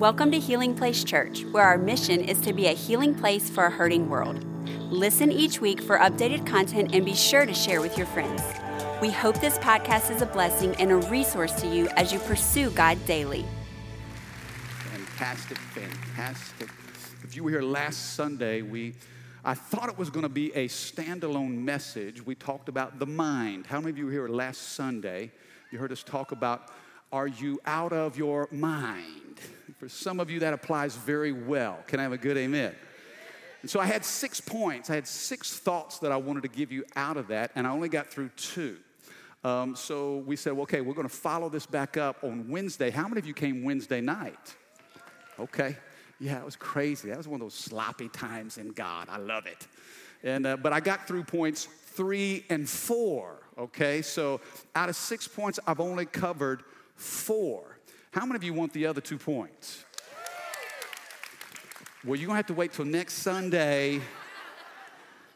Welcome to Healing Place Church, where our mission is to be a healing place for a hurting world. Listen each week for updated content and be sure to share with your friends. We hope this podcast is a blessing and a resource to you as you pursue God daily. Fantastic, fantastic. If you were here last Sunday, we I thought it was going to be a standalone message. We talked about the mind. How many of you were here last Sunday? You heard us talk about are you out of your mind? For some of you, that applies very well. Can I have a good amen? And so I had six points. I had six thoughts that I wanted to give you out of that, and I only got through two. Um, so we said, well, okay, we're going to follow this back up on Wednesday. How many of you came Wednesday night? Okay. Yeah, it was crazy. That was one of those sloppy times in God. I love it. And, uh, but I got through points three and four. Okay, so out of six points, I've only covered four. How many of you want the other two points? Well, you're gonna have to wait till next Sunday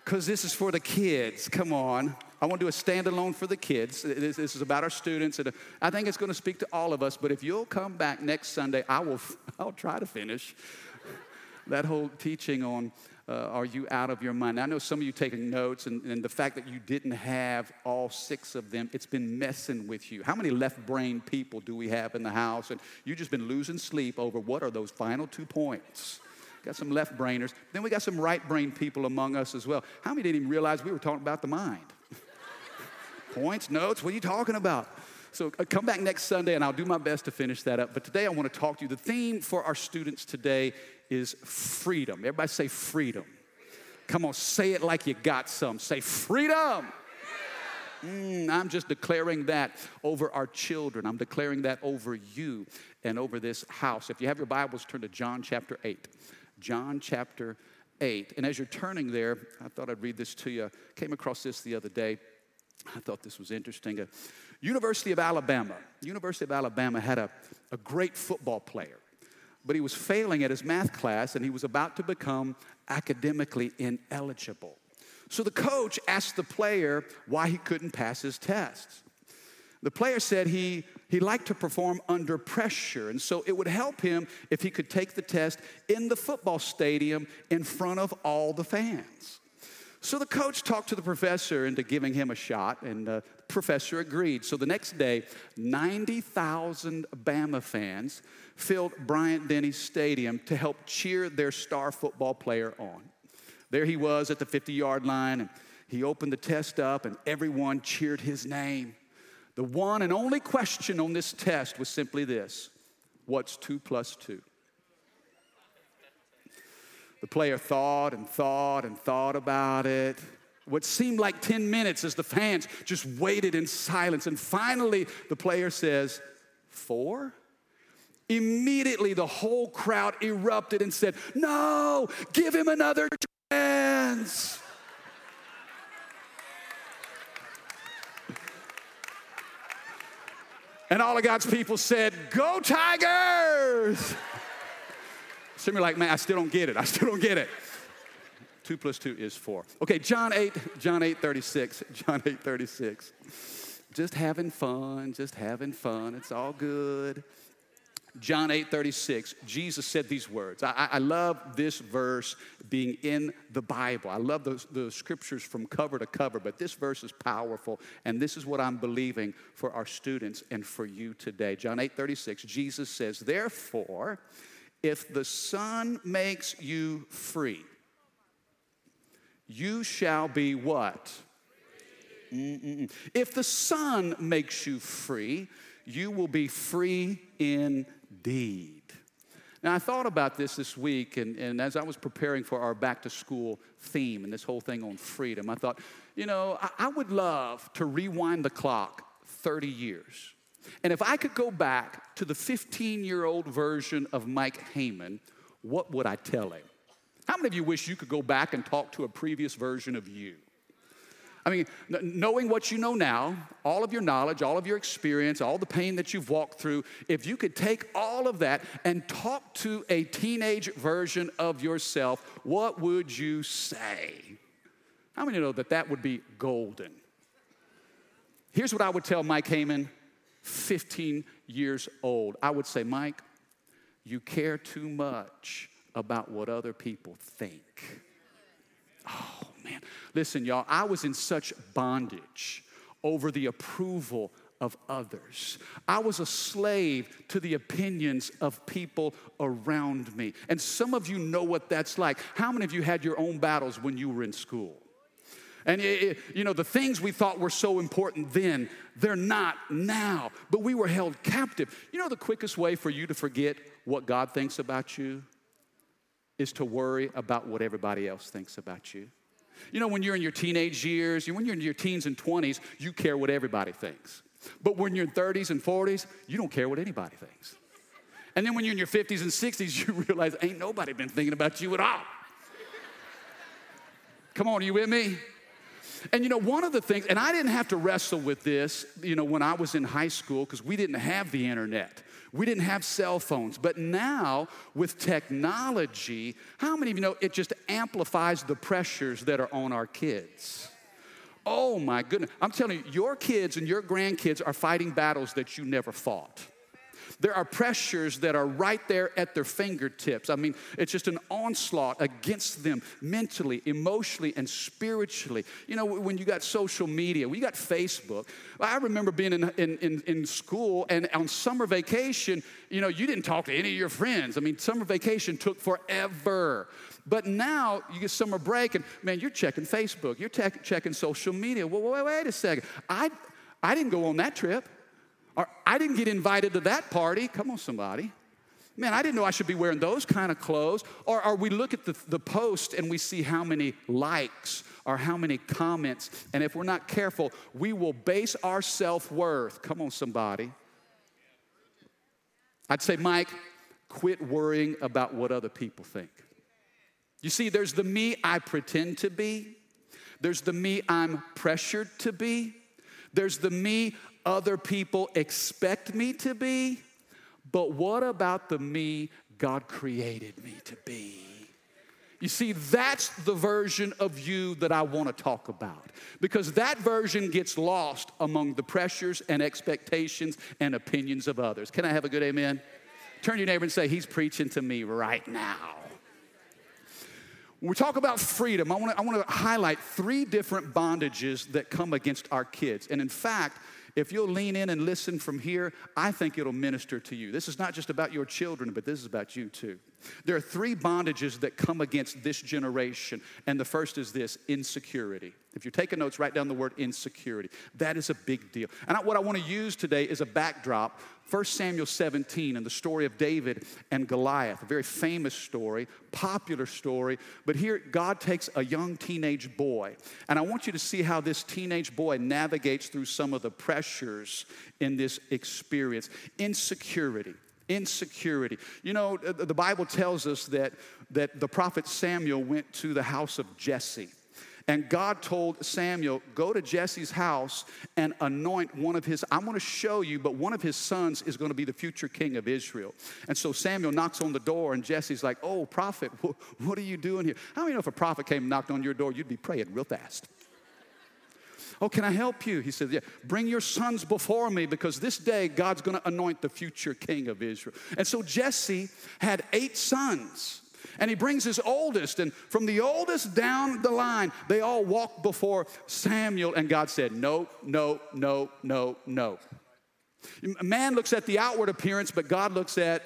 because this is for the kids. Come on. I want to do a standalone for the kids. This, is about our students. And uh, I think it's going to speak to all of us. But if you'll come back next Sunday, I will. I'll try to finish that whole teaching on uh, are you out of your mind? I know some of you taking notes, and, and, the fact that you didn't have all six of them, it's been messing with you. How many left brain people do we have in the house? And you've just been losing sleep over what are those final two points? Got some left brainers. Then we got some right brain people among us as well. How many didn't even realize we were talking about the mind? points, notes, what are you talking about? So uh, come back next Sunday and I'll do my best to finish that up. But today I want to talk to you. The theme for our students today is freedom. Everybody say freedom. Come on, say it like you got some. Say freedom. Mm, I'm just declaring that over our children. I'm declaring that over you and over this house. If you have your Bibles, turn to John chapter 8. John chapter 8. And as you're turning there, I thought I'd read this to you. Came across this the other day. I thought this was interesting. Uh, University of Alabama. University of Alabama had a, a great football player but he was failing at his math class and he was about to become academically ineligible. So the coach asked the player why he couldn't pass his tests. The player said he, he liked to perform under pressure, and so it would help him if he could take the test in the football stadium in front of all the fans. So the coach talked to the professor into giving him a shot, and the professor agreed. So the next day, 90,000 Bama fans filled Bryant Denny Stadium to help cheer their star football player on. There he was at the 50 yard line, and he opened the test up, and everyone cheered his name. The one and only question on this test was simply this What's two plus two? The player thought and thought and thought about it. What seemed like 10 minutes as the fans just waited in silence. And finally, the player says, Four? Immediately, the whole crowd erupted and said, No, give him another chance. and all of God's people said, Go, Tigers! Some are like, man, I still don't get it. I still don't get it. Two plus two is four. Okay, John 8, John 8, 36. John 8, 36. Just having fun, just having fun. It's all good. John 8, 36, Jesus said these words. I, I love this verse being in the Bible. I love the, the scriptures from cover to cover, but this verse is powerful, and this is what I'm believing for our students and for you today. John 8, 36, Jesus says, Therefore, if the Son makes you free, you shall be what? Mm-mm-mm. If the Son makes you free, you will be free indeed. Now, I thought about this this week, and, and as I was preparing for our back to school theme and this whole thing on freedom, I thought, you know, I, I would love to rewind the clock 30 years and if I could go back to the 15 year old version of Mike Haman, what would I tell him? How many of you wish you could go back and talk to a previous version of you? I mean, knowing what you know now, all of your knowledge, all of your experience, all the pain that you've walked through, if you could take all of that and talk to a teenage version of yourself, what would you say? How many know that that would be golden? Here's what I would tell Mike Haman 15 years old. I would say, Mike, you care too much about what other people think. Listen, y'all, I was in such bondage over the approval of others. I was a slave to the opinions of people around me. And some of you know what that's like. How many of you had your own battles when you were in school? And it, you know, the things we thought were so important then, they're not now. But we were held captive. You know, the quickest way for you to forget what God thinks about you is to worry about what everybody else thinks about you. You know, when you're in your teenage years, when you're in your teens and 20s, you care what everybody thinks. But when you're in 30s and 40s, you don't care what anybody thinks. And then when you're in your 50s and 60s, you realize ain't nobody been thinking about you at all. Come on, are you with me? And you know, one of the things, and I didn't have to wrestle with this, you know, when I was in high school because we didn't have the internet. We didn't have cell phones. But now, with technology, how many of you know it just amplifies the pressures that are on our kids? Oh my goodness. I'm telling you, your kids and your grandkids are fighting battles that you never fought. There are pressures that are right there at their fingertips. I mean, it's just an onslaught against them mentally, emotionally, and spiritually. You know, when you got social media, we got Facebook. I remember being in, in, in, in school and on summer vacation, you know, you didn't talk to any of your friends. I mean, summer vacation took forever. But now you get summer break and man, you're checking Facebook, you're te- checking social media. Well, wait, wait a second. I, I didn't go on that trip. Or I didn't get invited to that party. Come on, somebody. Man, I didn't know I should be wearing those kind of clothes. Or, or we look at the, the post and we see how many likes or how many comments. And if we're not careful, we will base our self worth. Come on, somebody. I'd say, Mike, quit worrying about what other people think. You see, there's the me I pretend to be, there's the me I'm pressured to be, there's the me other people expect me to be, but what about the me God created me to be? You see, that's the version of you that I want to talk about because that version gets lost among the pressures and expectations and opinions of others. Can I have a good amen? Turn your neighbor and say, He's preaching to me right now. When we talk about freedom, I want to I want to highlight three different bondages that come against our kids. And in fact, if you'll lean in and listen from here, I think it'll minister to you. This is not just about your children, but this is about you too. There are three bondages that come against this generation, and the first is this insecurity. If you're taking notes, write down the word insecurity. That is a big deal. And what I want to use today is a backdrop 1 Samuel 17 and the story of David and Goliath, a very famous story, popular story. But here, God takes a young teenage boy, and I want you to see how this teenage boy navigates through some of the pressures in this experience insecurity insecurity. You know, the Bible tells us that, that the prophet Samuel went to the house of Jesse. And God told Samuel, Go to Jesse's house and anoint one of his. I'm going to show you, but one of his sons is going to be the future king of Israel. And so Samuel knocks on the door, and Jesse's like, Oh, prophet, what are you doing here? How many know if a prophet came and knocked on your door, you'd be praying real fast? Oh, can I help you? He said, Yeah, bring your sons before me because this day God's to anoint the future king of Israel. And so Jesse had eight sons. And he brings his oldest, and from the oldest down the line, they all walk before Samuel, and God said, No, no, no, no, no. Man looks at the outward appearance, but God looks at,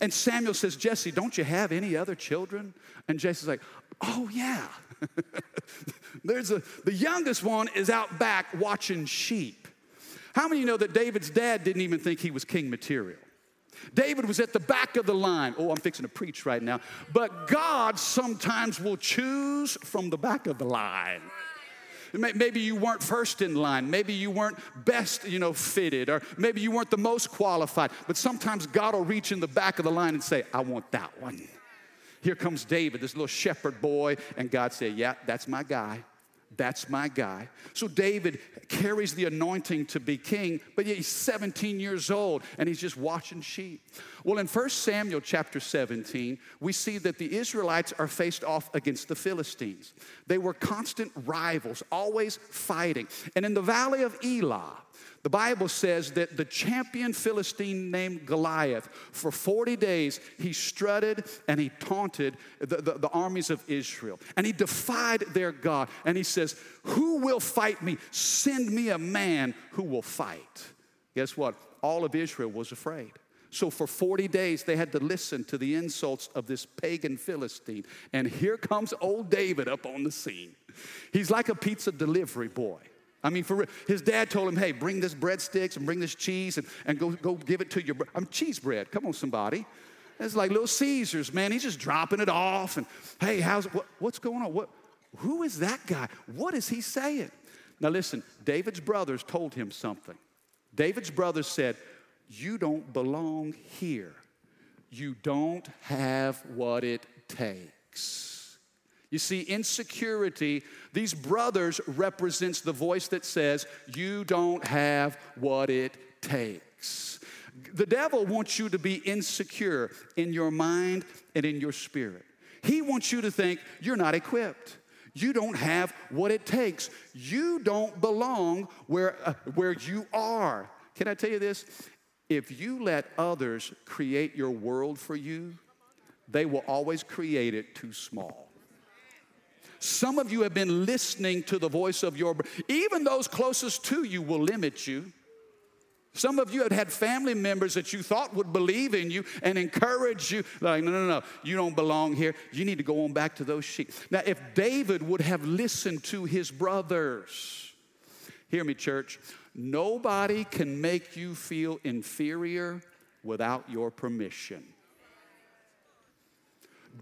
and Samuel says, Jesse, don't you have any other children? And Jesse's like, Oh, yeah. There's a, the youngest one is out back watching sheep. How many you know that David's dad didn't even think he was king material? David was at the back of the line. Oh, I'm fixing to preach right now. But God sometimes will choose from the back of the line. Maybe you weren't first in line. Maybe you weren't best, you know, fitted, or maybe you weren't the most qualified. But sometimes God will reach in the back of the line and say, I want that one. Here comes David, this little shepherd boy, and God said, Yeah, that's my guy. That's my guy. So David carries the anointing to be king, but he's 17 years old and he's just watching sheep. Well, in 1 Samuel chapter 17, we see that the Israelites are faced off against the Philistines. They were constant rivals, always fighting. And in the valley of Elah, The Bible says that the champion Philistine named Goliath, for 40 days, he strutted and he taunted the, the, the, armies of Israel. And he defied their God. And he says, Who will fight me? Send me a man who will fight. Guess what? All of Israel was afraid. So for 40 days, they had to listen to the insults of this pagan Philistine. And here comes old David up on the scene. He's like a pizza delivery boy. I mean, for real. His dad told him, hey, bring this breadsticks and bring this cheese and, and go, go give it to your, I'm cheese bread. Come on, somebody. It's like little Caesars, man. He's just dropping it off. And hey, how's what, what's going on? What, who is that guy? What is he saying? Now listen, David's brothers told him something. David's brothers said, You don't belong here. You don't have what it takes. You see, insecurity, these brothers represents the voice that says, you don't have what it takes. The devil wants you to be insecure in your mind and in your spirit. He wants you to think you're not equipped. You don't have what it takes. You don't belong where, uh, where you are. Can I tell you this? If you let others create your world for you, they will always create it too small. Some of you have been listening to the voice of your, even those closest to you will limit you. Some of you had had family members that you thought would believe in you and encourage you. Like, no, no, no, you don't belong here. You need to go on back to those sheep. Now, if David would have listened to his brothers, hear me, church, nobody can make you feel inferior without your permission.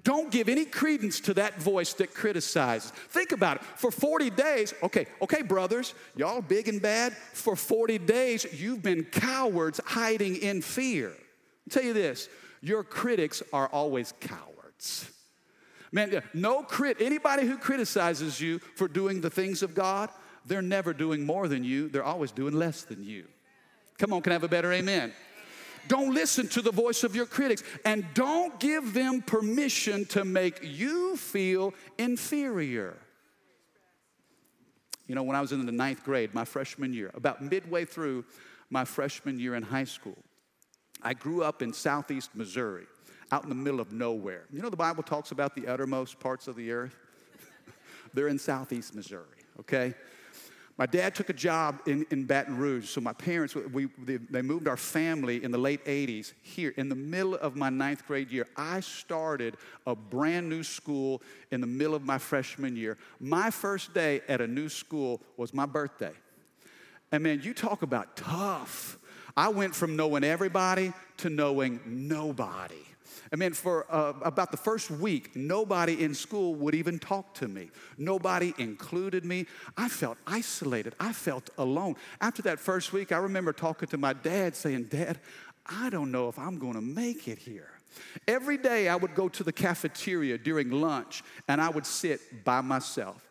Don't give any credence to that voice that criticizes. Think about it. For 40 days, okay, okay, brothers, y'all big and bad. For 40 days, you've been cowards hiding in fear. I'll tell you this your critics are always cowards. Man, no crit, anybody who criticizes you for doing the things of God, they're never doing more than you, they're always doing less than you. Come on, can I have a better amen? Don't listen to the voice of your critics and don't give them permission to make you feel inferior. You know, when I was in the ninth grade, my freshman year, about midway through my freshman year in high school, I grew up in southeast Missouri, out in the middle of nowhere. You know, the Bible talks about the uttermost parts of the earth? They're in southeast Missouri, okay? My dad took a job in, in Baton Rouge, so my parents, we, they, they moved our family in the late 80s here. In the middle of my ninth grade year, I started a brand new school in the middle of my freshman year. My first day at a new school was my birthday. And man, you talk about tough. I went from knowing everybody to knowing nobody. I mean, for uh, about the first week, nobody in school would even talk to me. Nobody included me. I felt isolated. I felt alone. After that first week, I remember talking to my dad saying, Dad, I don't know if I'm going to make it here. Every day I would go to the cafeteria during lunch and I would sit by myself.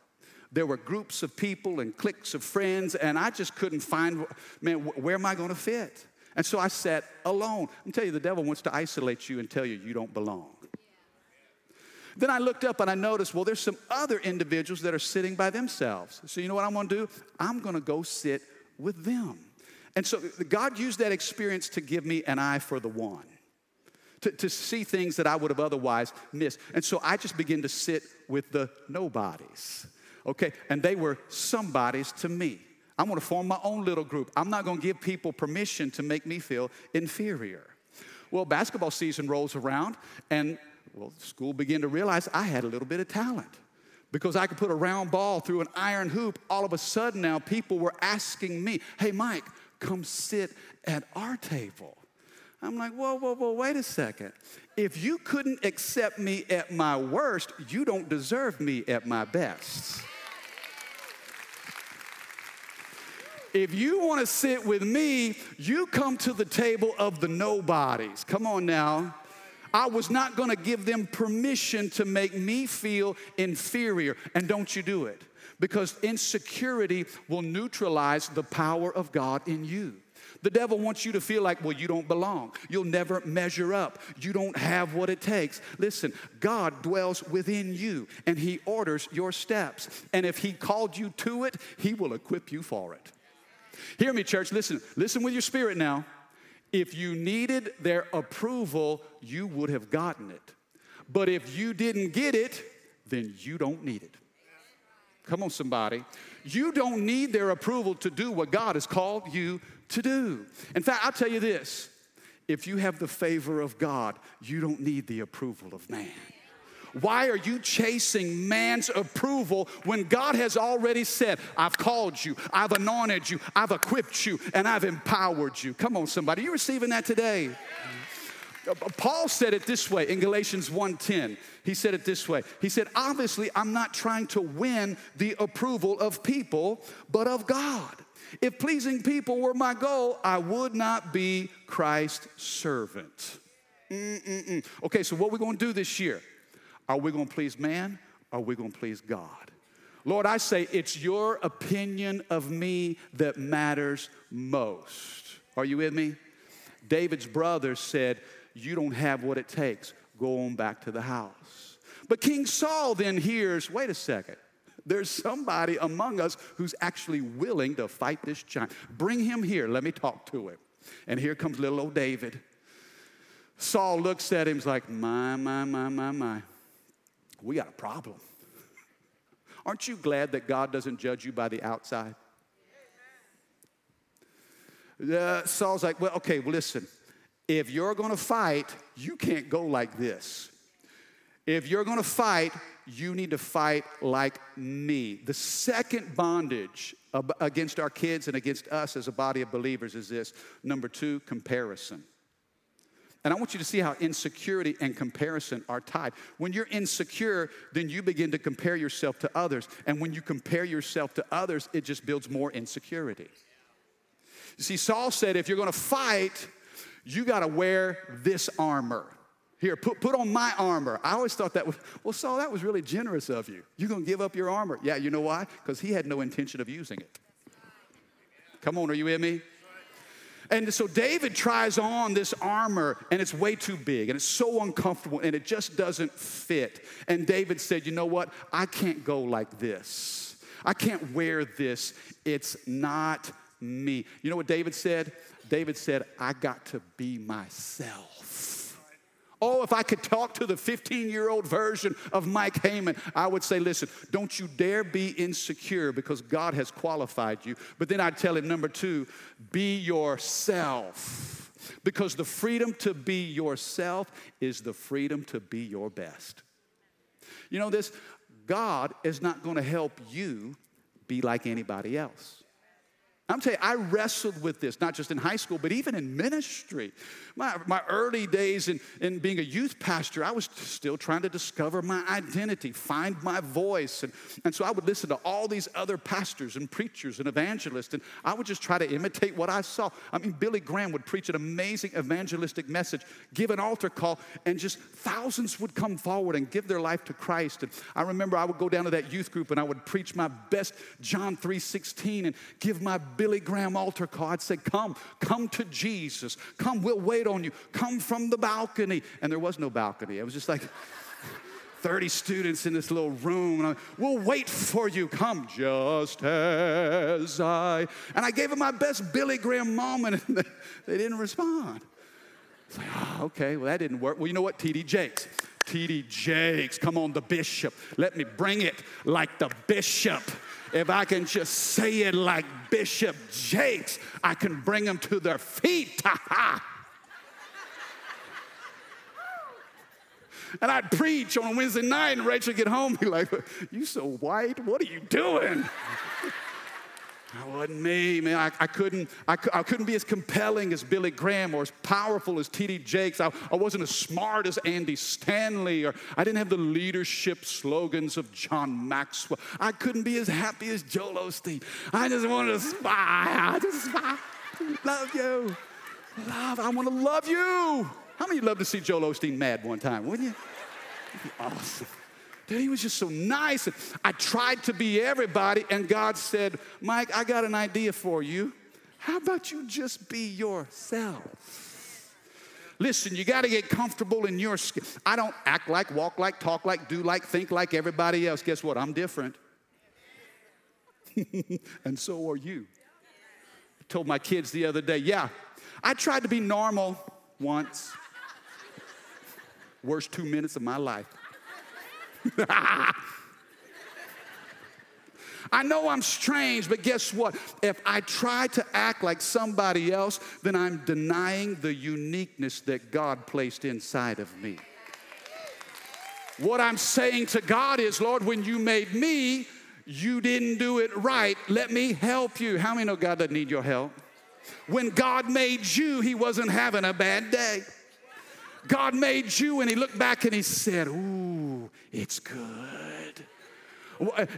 There were groups of people and cliques of friends, and I just couldn't find, man, where am I going to fit? And so I sat alone. I'm telling you, the devil wants to isolate you and tell you you don't belong. Then I looked up and I noticed, well, there's some other individuals that are sitting by themselves. So you know what I'm gonna do? I'm gonna go sit with them. And so God used that experience to give me an eye for the one, to, to see things that I would have otherwise missed. And so I just began to sit with the nobodies, okay? And they were somebodies to me. I'm gonna form my own little group. I'm not gonna give people permission to make me feel inferior. Well, basketball season rolls around, and well, school began to realize I had a little bit of talent. Because I could put a round ball through an iron hoop, all of a sudden now people were asking me, hey, Mike, come sit at our table. I'm like, whoa, whoa, whoa, wait a second. If you couldn't accept me at my worst, you don't deserve me at my best. If you want to sit with me, you come to the table of the nobodies. Come on now. I was not going to give them permission to make me feel inferior. And don't you do it because insecurity will neutralize the power of God in you. The devil wants you to feel like, well, you don't belong. You'll never measure up. You don't have what it takes. Listen, God dwells within you and He orders your steps. And if He called you to it, He will equip you for it. Hear me, church. Listen, listen with your spirit now. If you needed their approval, you would have gotten it. But if you didn't get it, then you don't need it. Come on, somebody. You don't need their approval to do what God has called you to do. In fact, I'll tell you this if you have the favor of God, you don't need the approval of man. Why are you chasing man's approval when God has already said, I've called you, I've anointed you, I've equipped you, and I've empowered you? Come on, somebody. You receiving that today? Paul said it this way in Galatians 1:10. He said it this way. He said, "Obviously, I'm not trying to win the approval of people, but of God. If pleasing people were my goal, I would not be Christ's servant." Mm-mm-mm. Okay, so what we're we going to do this year? Are we going to please man? Or are we going to please God? Lord, I say it's your opinion of me that matters most. Are you with me? David's brothers said, You don't have what it takes. Go on back to the house. But King Saul then hears, Wait a second. There's somebody among us who's actually willing to fight this giant. Bring him here. Let me talk to him. And here comes little old David. Saul looks at him, he's like, My, my, my, my, my we got a problem. Aren't you glad that God doesn't judge you by the outside? Uh, Saul's like, well, okay, well, listen. If you're gonna fight, you can't go like this. If you're gonna fight, you need to fight like me. The second bondage against our kids and against us as a body of believers is this number two, comparison. And I want you to see how insecurity and comparison are tied. When you're insecure, then you begin to compare yourself to others. And when you compare yourself to others, it just builds more insecurity. You see, Saul said, if you're gonna fight, you gotta wear this armor. Here, put, put on my armor. I always thought that was, well, Saul, that was really generous of you. You're gonna give up your armor. Yeah, you know why? Because he had no intention of using it. Come on, are you with me? And so David tries on this armor and it's way too big and it's so uncomfortable and it just doesn't fit. And David said, You know what? I can't go like this. I can't wear this. It's not me. You know what David said? David said, I got to be myself. Oh, if I could talk to the 15 year old version of Mike Haman, I would say, listen, don't you dare be insecure because God has qualified you. But then I'd tell him, number two, be yourself. Because the freedom to be yourself is the freedom to be your best. You know this? God is not going to help you be like anybody else. I'm telling you, I wrestled with this, not just in high school, but even in ministry. My, my early days in, in being a youth pastor, I was still trying to discover my identity, find my voice. And, and so I would listen to all these other pastors and preachers and evangelists, and I would just try to imitate what I saw. I mean, Billy Graham would preach an amazing evangelistic message, give an altar call, and just thousands would come forward and give their life to Christ. And I remember I would go down to that youth group and I would preach my best John 3.16 and give my Billy Graham altar call. I'd say, Come, come to Jesus. Come, we'll wait on you. Come from the balcony. And there was no balcony. It was just like 30 students in this little room. I, we'll wait for you. Come just as I. And I gave them my best Billy Graham moment, and they, they didn't respond. It's like, oh, okay, well, that didn't work. Well, you know what? TD Jakes. TD Jakes, come on, the bishop. Let me bring it like the bishop. If I can just say it like Bishop Jakes, I can bring them to their feet. and I'd preach on Wednesday night, and Rachel would get home, be like, "You so white? What are you doing?" That wasn't me, man. I, I couldn't, I, I, couldn't be as compelling as Billy Graham or as powerful as T.D. Jakes. I, I wasn't as smart as Andy Stanley, or I didn't have the leadership slogans of John Maxwell. I couldn't be as happy as Joel Osteen. I just wanted to spy. I just spy. love you. Love, I want to love you. How many love to see Joel Osteen mad one time, wouldn't you? awesome. Dude, he was just so nice. And I tried to be everybody, and God said, Mike, I got an idea for you. How about you just be yourself? Listen, you got to get comfortable in your skin. I don't act like, walk like, talk like, do like, think like everybody else. Guess what? I'm different. and so are you. I told my kids the other day, yeah, I tried to be normal once. Worst two minutes of my life. I know I'm strange, but guess what? If I try to act like somebody else, then I'm denying the uniqueness that God placed inside of me. What I'm saying to God is, Lord, when you made me, you didn't do it right. Let me help you. How many know God doesn't need your help? When God made you, He wasn't having a bad day. God made you and He looked back and He said, Ooh, it's good.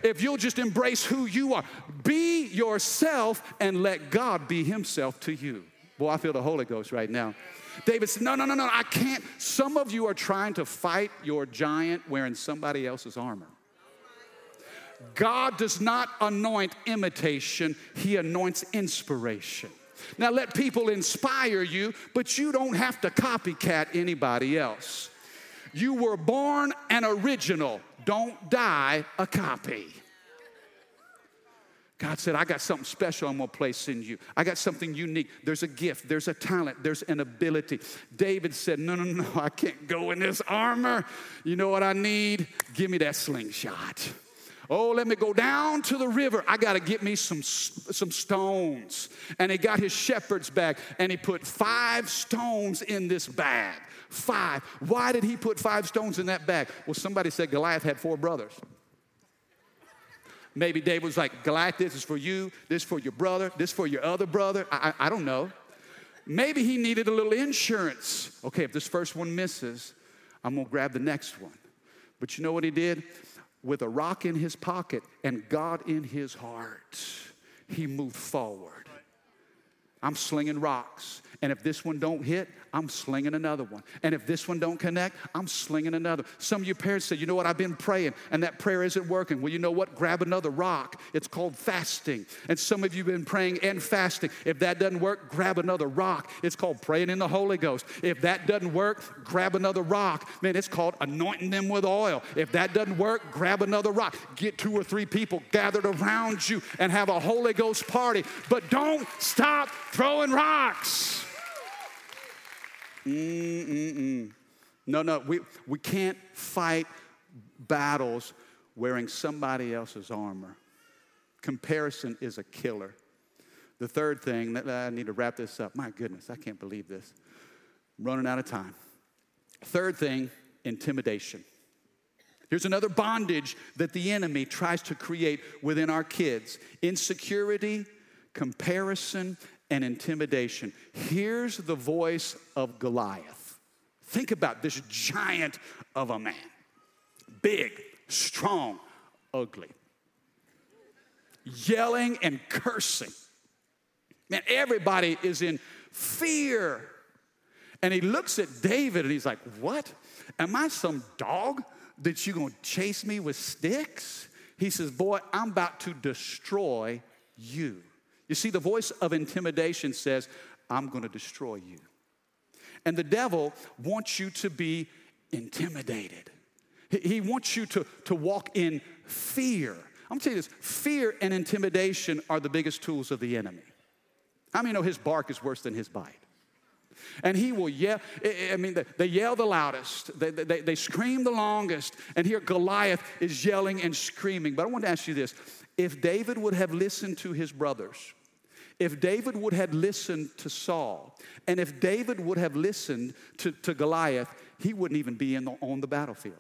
If you'll just embrace who you are, be yourself and let God be Himself to you. Boy, I feel the Holy Ghost right now. David said, No, no, no, no, I can't. Some of you are trying to fight your giant wearing somebody else's armor. God does not anoint imitation, He anoints inspiration. Now, let people inspire you, but you don't have to copycat anybody else. You were born an original, don't die a copy. God said, I got something special I'm gonna place in you. I got something unique. There's a gift, there's a talent, there's an ability. David said, No, no, no, I can't go in this armor. You know what I need? Give me that slingshot. Oh, let me go down to the river. I got to get me some, some stones. And he got his shepherd's bag and he put five stones in this bag. Five. Why did he put five stones in that bag? Well, somebody said Goliath had four brothers. Maybe David was like, Goliath, this is for you, this for your brother, this for your other brother. I, I, I don't know. Maybe he needed a little insurance. Okay, if this first one misses, I'm gonna grab the next one. But you know what he did? With a rock in his pocket and God in his heart, he moved forward. I'm slinging rocks. And if this one don't hit, I'm slinging another one. And if this one don't connect, I'm slinging another. Some of you parents say, you know what, I've been praying and that prayer isn't working. Well, you know what? Grab another rock. It's called fasting. And some of you have been praying and fasting. If that doesn't work, grab another rock. It's called praying in the Holy Ghost. If that doesn't work, grab another rock. Man, it's called anointing them with oil. If that doesn't work, grab another rock. Get two or three people gathered around you and have a Holy Ghost party. But don't stop throwing rocks. Mm-mm-mm. No, no, we, we can't fight battles wearing somebody else's armor. Comparison is a killer. The third thing, that I need to wrap this up. My goodness, I can't believe this. I'm running out of time. Third thing, intimidation. Here's another bondage that the enemy tries to create within our kids insecurity, comparison, and intimidation. Here's the voice of Goliath. Think about this giant of a man big, strong, ugly, yelling and cursing. Man, everybody is in fear. And he looks at David and he's like, What? Am I some dog that you're gonna chase me with sticks? He says, Boy, I'm about to destroy you. You see, the voice of intimidation says, I'm going to destroy you. And the devil wants you to be intimidated. He wants you to, to walk in fear. I'm gonna tell you this fear and intimidation are the biggest tools of the enemy. How many know his bark is worse than his bite? And he will yell, I mean, they yell the loudest, they, they, they scream the longest, and here Goliath is yelling and screaming. But I want to ask you this if David would have listened to his brothers, if David would have listened to Saul, and if David would have listened to, to Goliath, he wouldn't even be the, on the battlefield.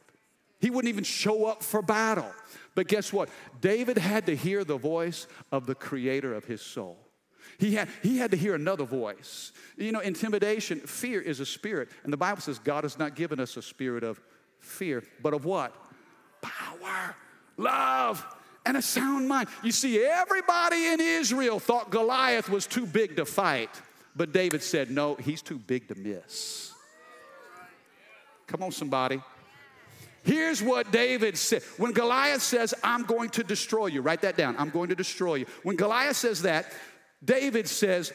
He wouldn't even show up for battle. But guess what? David had to hear the voice of the creator of his soul. He had, he had to hear another voice. You know, intimidation, fear is a spirit. And the Bible says God has not given us a spirit of fear, but of what? Power, love, and a sound mind. You see, everybody in Israel thought Goliath was too big to fight, but David said, No, he's too big to miss. Come on, somebody. Here's what David said. When Goliath says, I'm going to destroy you, write that down. I'm going to destroy you. When Goliath says that, David says,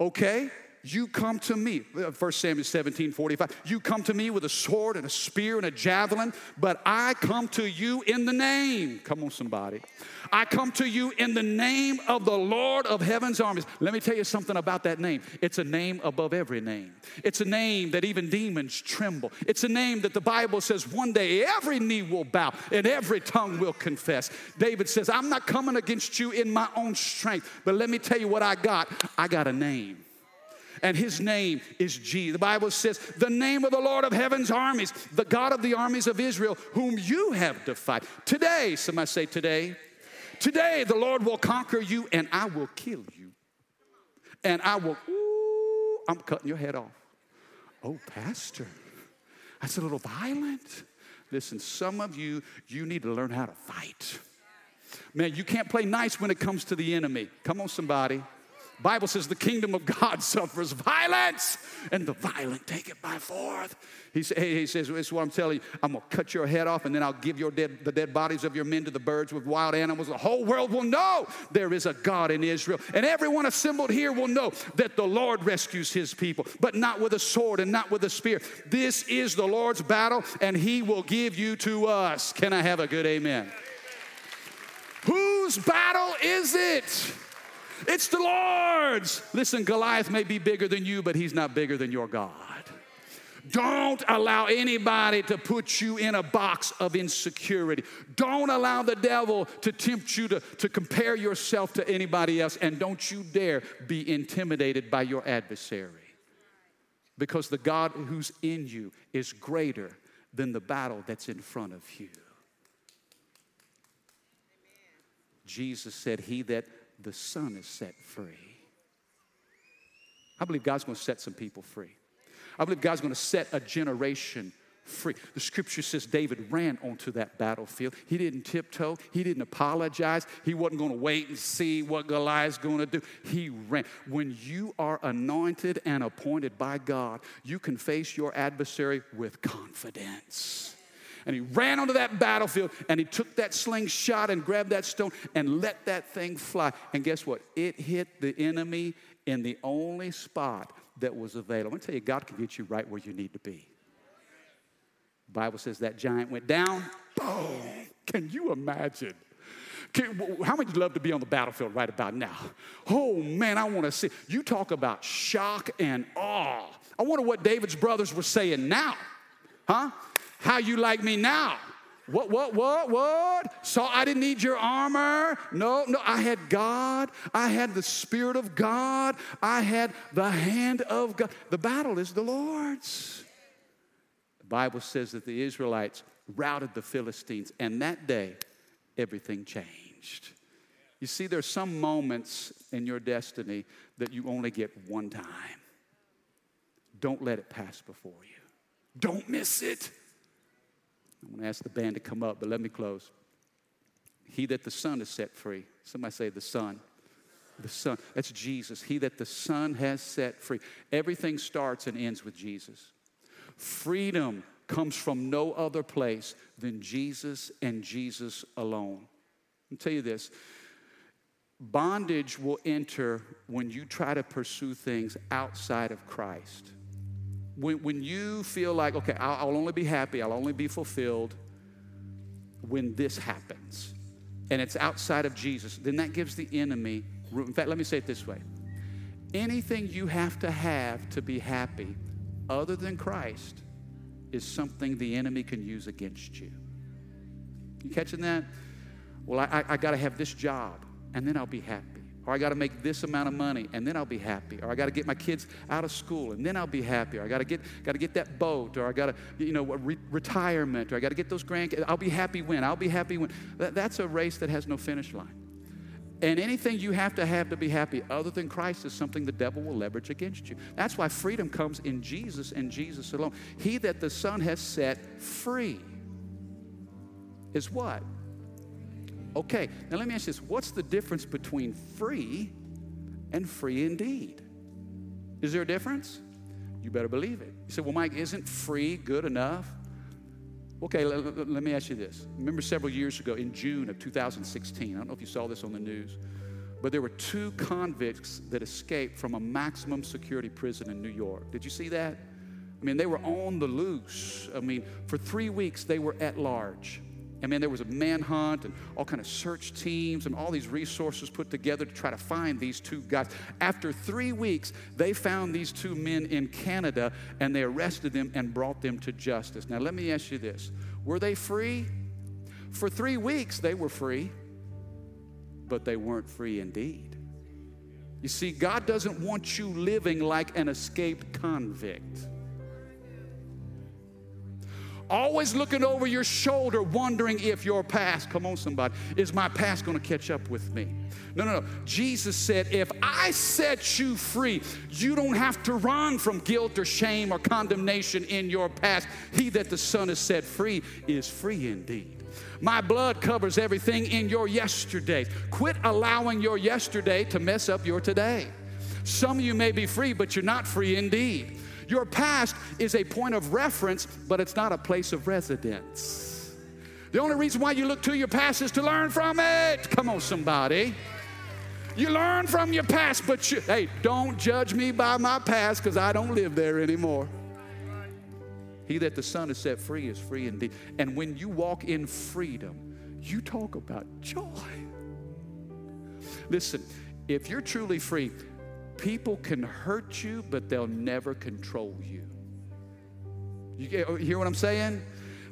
Okay, you come to me. 1 uh, Samuel 17, 45. You come to me with a sword and a spear and a javelin, but I come to you in the name. Come on, somebody. I come to you in the name of the Lord of heaven's armies. Let me tell you something about that name. It's a name above every name. It's a name that even demons tremble. It's a name that the Bible says one day every knee will bow and every tongue will confess. David says, I'm not coming against you in my own strength, but let me tell you what I got. I got a name and his name is G. The Bible says, The name of the Lord of heaven's armies, the God of the armies of Israel, whom you have defied. Today, somebody say, Today, today the Lord will conquer you and I will kill you. And I will, ooh, I'm cutting your head off. Oh, Pastor, that's a little violent. Listen, some of you, you need to learn how to fight. Man, you can't play nice when it comes to the enemy. Come on, somebody. Bible says the kingdom of God suffers violence, and the violent take it by force. He, say, he says, This is what I'm telling you. I'm to cut your head off, and then I'll give your dead, the dead bodies of your men to the birds with wild animals. The whole world will know there is a God in Israel. And everyone assembled here will know that the Lord rescues his people, but not with a sword and not with a spear. This is the Lord's battle, and he will give you to us. Can I have a good amen? Whose battle is it? It's the Lord's. Listen, Goliath may be bigger than you, but he's not bigger than your God. Don't allow anybody to put you in a box of insecurity. Don't allow the devil to tempt you to, to compare yourself to anybody else. And don't you dare be intimidated by your adversary. Because the God who's in you is greater than the battle that's in front of you. Jesus said, He that the Son is set free. I believe God's to set some people free. I believe God's to set a generation free. The scripture says David ran onto that battlefield. He didn't tiptoe, he didn't apologize, he wasn't going to wait and see what Goliath's going to do. He ran. When you are anointed and appointed by God, you can face your adversary with confidence. And he ran onto that battlefield and he took that slingshot and grabbed that stone and let that thing fly. And guess what? It hit the enemy in the only spot that was available. I'm gonna tell you, God can get you right where you need to be. The Bible says that giant went down. Boom! Can you imagine? Can, how many love to be on the battlefield right about now? Oh man, I want to see. You talk about shock and awe. I wonder what David's brothers were saying now, huh? How you like me now? What, what, what, what? So I didn't need your armor? No, no, I had God. I had the Spirit of God. I had the hand of God. The battle is the Lord's. The Bible says that the Israelites routed the Philistines, and that day, everything changed. You see, there's some moments in your destiny that you only get one time. Don't let it pass before you. Don't miss it. I'm going to ask the band to come up, but let me close. He that the Son has set free. Somebody say the Son. The Son. That's Jesus. He that the Son has set free. Everything starts and ends with Jesus. Freedom comes from no other place than Jesus and Jesus alone. I'll tell you this bondage will enter when you try to pursue things outside of Christ when, when you feel like, okay, I'll, I'll only be happy, I'll only be fulfilled when this happens, and it's outside of Jesus, then that gives the enemy room. In fact, let me say it this way anything you have to have to be happy other than Christ is something the enemy can use against you. You catching that? Well, I, I, I got to have this job, and then I'll be happy or I got to make this amount of money and then I'll be happy, or I got to get my kids out of school and then I'll be happy, or I got to get got to get that boat, or I got to you know re- retirement, or I got to get those grandkids. I'll be happy when I'll be happy when. That, that's a race that has no finish line. And anything you have to have to be happy other than Christ is something the devil will leverage against you. That's why freedom comes in Jesus and Jesus alone. He that the Son has set free is what? Okay, now let me ask you this what's the difference between free and free indeed? Is there a difference? You better believe it. You say, well, Mike, isn't free good enough? Okay, let, let, let me ask you this. Remember several years ago in June of 2016, I don't know if you saw this on the news, but there were two convicts that escaped from a maximum security prison in New York. Did you see that? I mean, they were on the loose. I mean, for three weeks, they were at large. I mean, there was a manhunt and all kind of search teams and all these resources put together to try to find these two guys. After three weeks, they found these two men in Canada and they arrested them and brought them to justice. Now, let me ask you this were they free? For three weeks, they were free, but they weren't free indeed. You see, God doesn't want you living like an escaped convict always looking over your shoulder, wondering if your past, come on, somebody, is my past going to catch up with me? No, no, no. Jesus said, if I set you free, you don't have to run from guilt or shame or condemnation in your past. He that the Son has set free is free indeed. My blood covers everything in your yesterday. Quit allowing your yesterday to mess up your today. Some of you may be free, but you're not free indeed. Your past is a point of reference, but it's not a place of residence. The only reason why you look to your past is to learn from it. Come on, somebody. You learn from your past, but you, hey, don't judge me by my past because I don't live there anymore. He that the Son has set free is free indeed. And when you walk in freedom, you talk about joy. Listen, if you're truly free, People can hurt you, but they'll never control you. You oh, hear what I'm saying?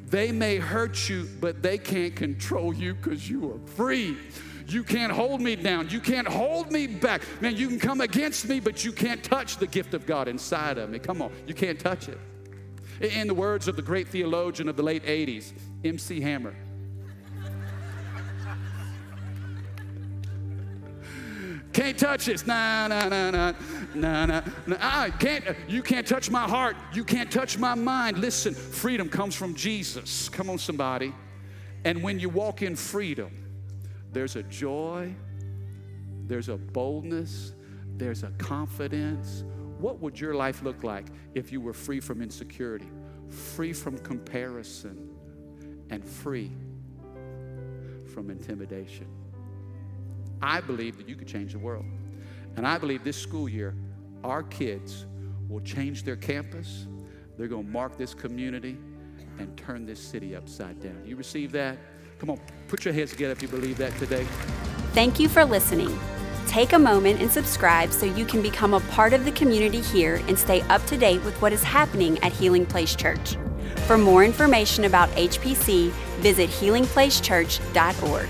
They may hurt you, but they can't control you because you are free. You can't hold me down. You can't hold me back. Man, you can come against me, but you can't touch the gift of God inside of me. Come on, you can't touch it. In the words of the great theologian of the late 80s, MC Hammer, Can't touch this. Nah, nah, nah, nah, nah, nah. nah. I can't, you can't touch my heart. You can't touch my mind. Listen, freedom comes from Jesus. Come on, somebody. And when you walk in freedom, there's a joy, there's a boldness, there's a confidence. What would your life look like if you were free from insecurity, free from comparison, and free from intimidation? I believe that you could change the world. And I believe this school year, our kids will change their campus. They're going to mark this community and turn this city upside down. You receive that? Come on, put your heads together if you believe that today. Thank you for listening. Take a moment and subscribe so you can become a part of the community here and stay up to date with what is happening at Healing Place Church. For more information about HPC, visit healingplacechurch.org.